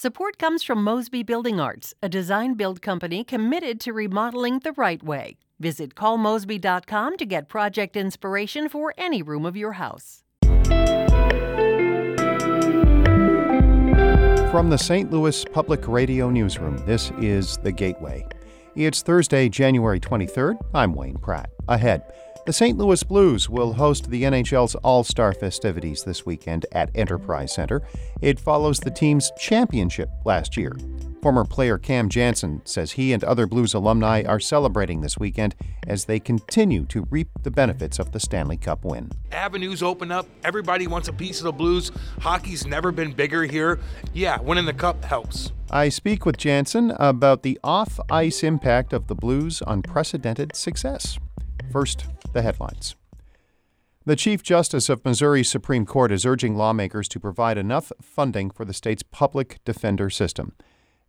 Support comes from Mosby Building Arts, a design build company committed to remodeling the right way. Visit callmosby.com to get project inspiration for any room of your house. From the St. Louis Public Radio Newsroom, this is The Gateway. It's Thursday, January 23rd. I'm Wayne Pratt. Ahead, the St. Louis Blues will host the NHL's All Star festivities this weekend at Enterprise Center. It follows the team's championship last year. Former player Cam Janssen says he and other Blues alumni are celebrating this weekend as they continue to reap the benefits of the Stanley Cup win. Avenues open up. Everybody wants a piece of the Blues. Hockey's never been bigger here. Yeah, winning the cup helps. I speak with Janssen about the off ice impact of the Blues' unprecedented success. First, the headlines. The Chief Justice of Missouri's Supreme Court is urging lawmakers to provide enough funding for the state's public defender system.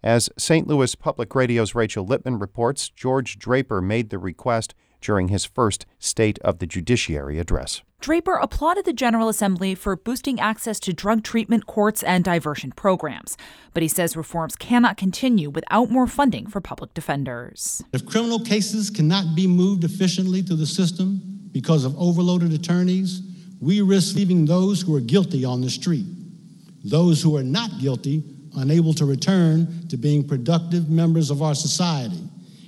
As St. Louis Public Radio's Rachel Lippmann reports, George Draper made the request during his first State of the Judiciary address. Draper applauded the General Assembly for boosting access to drug treatment courts and diversion programs, but he says reforms cannot continue without more funding for public defenders. If criminal cases cannot be moved efficiently through the system because of overloaded attorneys, we risk leaving those who are guilty on the street, those who are not guilty unable to return to being productive members of our society,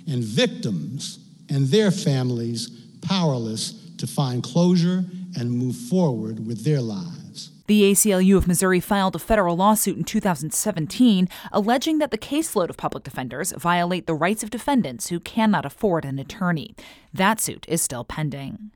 and victims and their families powerless to find closure and move forward with their lives. The ACLU of Missouri filed a federal lawsuit in 2017 alleging that the caseload of public defenders violate the rights of defendants who cannot afford an attorney. That suit is still pending.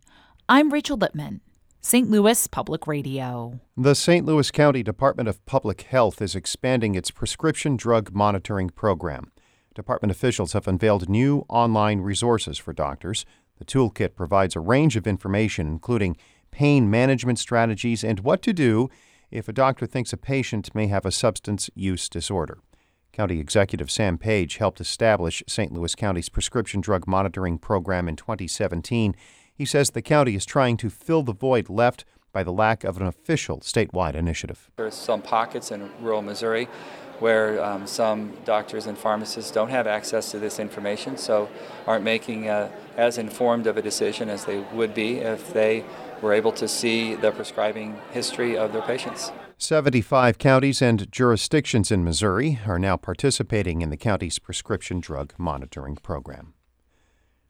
I'm Rachel Lippmann. St. Louis Public Radio. The St. Louis County Department of Public Health is expanding its prescription drug monitoring program. Department officials have unveiled new online resources for doctors. The toolkit provides a range of information, including pain management strategies and what to do if a doctor thinks a patient may have a substance use disorder. County Executive Sam Page helped establish St. Louis County's prescription drug monitoring program in 2017. He says the county is trying to fill the void left by the lack of an official statewide initiative. There are some pockets in rural Missouri where um, some doctors and pharmacists don't have access to this information, so aren't making uh, as informed of a decision as they would be if they were able to see the prescribing history of their patients. 75 counties and jurisdictions in Missouri are now participating in the county's prescription drug monitoring program.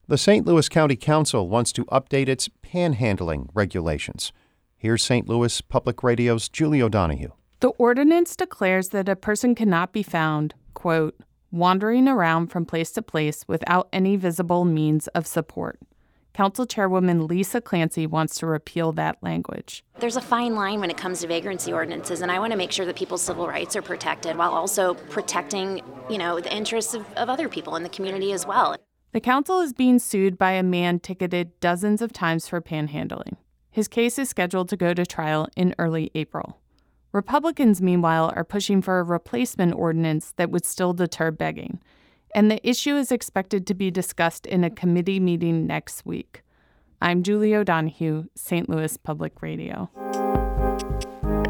The St. Louis County Council wants to update its panhandling regulations. Here's St. Louis Public Radio's Julie O'Donoghue. The ordinance declares that a person cannot be found, quote, wandering around from place to place without any visible means of support. Council Chairwoman Lisa Clancy wants to repeal that language. There's a fine line when it comes to vagrancy ordinances, and I want to make sure that people's civil rights are protected while also protecting, you know, the interests of, of other people in the community as well. The council is being sued by a man ticketed dozens of times for panhandling. His case is scheduled to go to trial in early April. Republicans, meanwhile, are pushing for a replacement ordinance that would still deter begging, and the issue is expected to be discussed in a committee meeting next week. I'm Julie O'Donoghue, St. Louis Public Radio.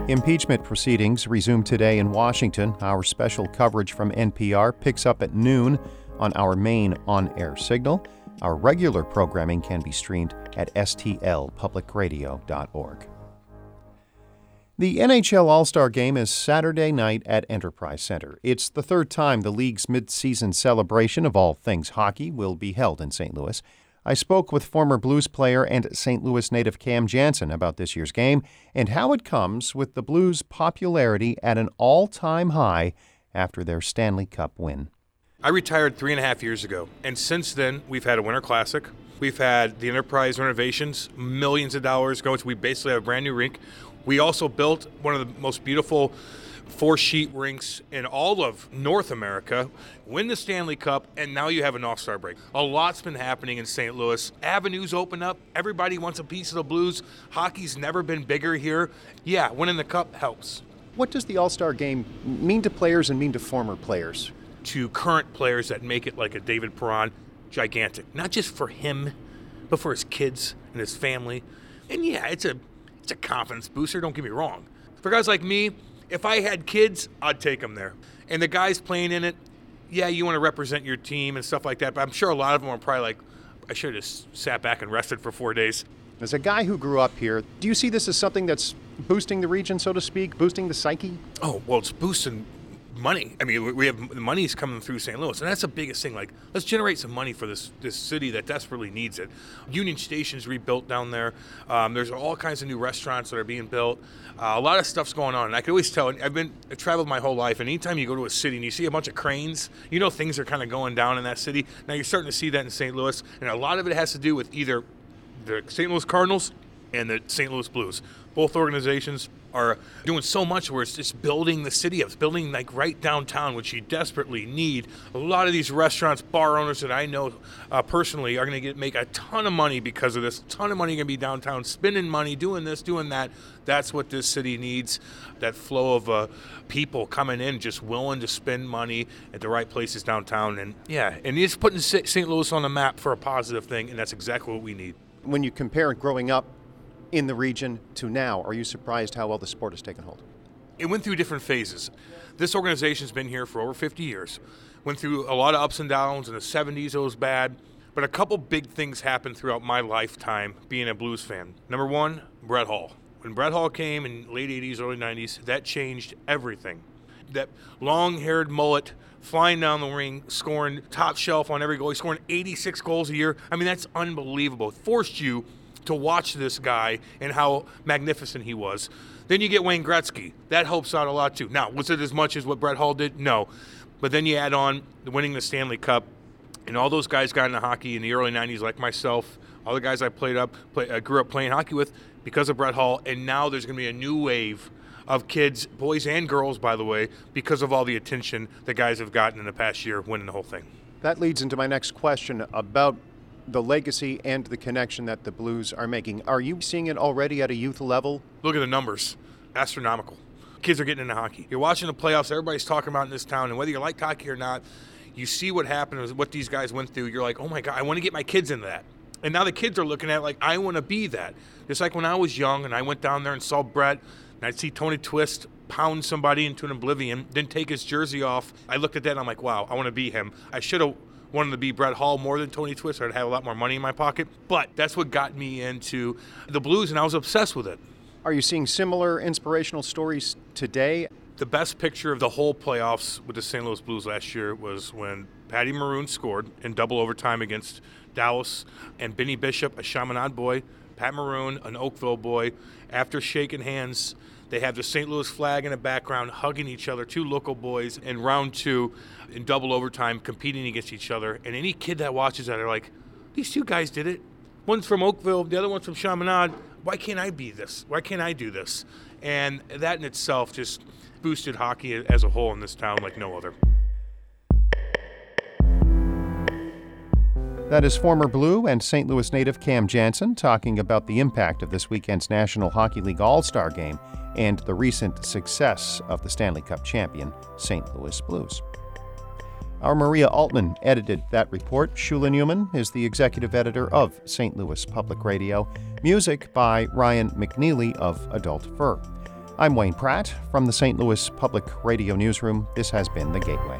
Impeachment proceedings resume today in Washington. Our special coverage from NPR picks up at noon on our main on air signal. Our regular programming can be streamed at stlpublicradio.org. The NHL All Star Game is Saturday night at Enterprise Center. It's the third time the league's midseason celebration of all things hockey will be held in St. Louis. I spoke with former Blues player and St. Louis native Cam Janssen about this year's game and how it comes with the Blues' popularity at an all time high after their Stanley Cup win. I retired three and a half years ago, and since then we've had a Winter Classic. We've had the Enterprise renovations, millions of dollars going. So we basically have a brand new rink. We also built one of the most beautiful four sheet rinks in all of North America, win the Stanley Cup, and now you have an All Star break. A lot's been happening in St. Louis. Avenues open up. Everybody wants a piece of the Blues. Hockey's never been bigger here. Yeah, winning the Cup helps. What does the All Star game mean to players and mean to former players? To current players that make it like a David Perron gigantic. Not just for him, but for his kids and his family. And yeah, it's a it's a confidence booster, don't get me wrong. For guys like me, if I had kids, I'd take them there. And the guys playing in it, yeah, you want to represent your team and stuff like that, but I'm sure a lot of them are probably like, I should have just sat back and rested for four days. As a guy who grew up here, do you see this as something that's boosting the region, so to speak, boosting the psyche? Oh, well, it's boosting money. I mean, we have the money's coming through St. Louis, and that's the biggest thing. Like, let's generate some money for this this city that desperately needs it. Union Station's rebuilt down there. Um, there's all kinds of new restaurants that are being built. Uh, a lot of stuff's going on, and I can always tell. I've been I've traveled my whole life, and anytime you go to a city and you see a bunch of cranes, you know things are kind of going down in that city. Now you're starting to see that in St. Louis, and a lot of it has to do with either the St. Louis Cardinals and the St. Louis Blues. Both organizations are doing so much where it's just building the city up. It's building like right downtown, which you desperately need. A lot of these restaurants, bar owners that I know uh, personally are going to get make a ton of money because of this. A ton of money going to be downtown, spending money, doing this, doing that. That's what this city needs. That flow of uh, people coming in, just willing to spend money at the right places downtown, and yeah, and it's putting St. Louis on the map for a positive thing, and that's exactly what we need. When you compare growing up in the region to now? Are you surprised how well the sport has taken hold? It went through different phases. This organization's been here for over 50 years. Went through a lot of ups and downs. In the 70s, it was bad. But a couple big things happened throughout my lifetime being a Blues fan. Number one, Brett Hull. When Brett Hull came in late 80s, early 90s, that changed everything. That long-haired mullet flying down the ring, scoring top shelf on every goal. He's scoring 86 goals a year. I mean, that's unbelievable. It forced you to watch this guy and how magnificent he was. Then you get Wayne Gretzky. That helps out a lot too. Now, was it as much as what Brett Hull did? No. But then you add on winning the Stanley Cup, and all those guys got into hockey in the early 90s, like myself. All the guys I played up, play, I grew up playing hockey with because of Brett Hull. and now there's going to be a new wave of kids, boys and girls, by the way, because of all the attention the guys have gotten in the past year winning the whole thing. That leads into my next question about the legacy and the connection that the Blues are making. Are you seeing it already at a youth level? Look at the numbers astronomical. Kids are getting into hockey. You're watching the playoffs, everybody's talking about in this town, and whether you like hockey or not, you see what happened, what these guys went through. You're like, oh my God, I want to get my kids into that. And now the kids are looking at like, I want to be that. Just like when I was young and I went down there and saw Brett, and I'd see Tony Twist pound somebody into an oblivion, then take his jersey off. I looked at that and I'm like, wow, I want to be him. I should have wanted to be Brett Hull more than Tony Twist. I'd have a lot more money in my pocket. But that's what got me into the blues, and I was obsessed with it. Are you seeing similar inspirational stories today? The best picture of the whole playoffs with the St. Louis Blues last year was when Patty Maroon scored in double overtime against Dallas, and Benny Bishop, a Chaminade boy, Pat Maroon, an Oakville boy, after shaking hands, they have the St. Louis flag in the background, hugging each other, two local boys in round two in double overtime, competing against each other. And any kid that watches that are like, these two guys did it. One's from Oakville, the other one's from Chaminade. Why can't I be this? Why can't I do this? And that in itself just boosted hockey as a whole in this town like no other. That is former Blue and St. Louis native Cam Janssen talking about the impact of this weekend's National Hockey League All Star game and the recent success of the Stanley Cup champion, St. Louis Blues. Our Maria Altman edited that report. Shula Neuman is the executive editor of St. Louis Public Radio. Music by Ryan McNeely of Adult Fur. I'm Wayne Pratt from the St. Louis Public Radio Newsroom. This has been The Gateway.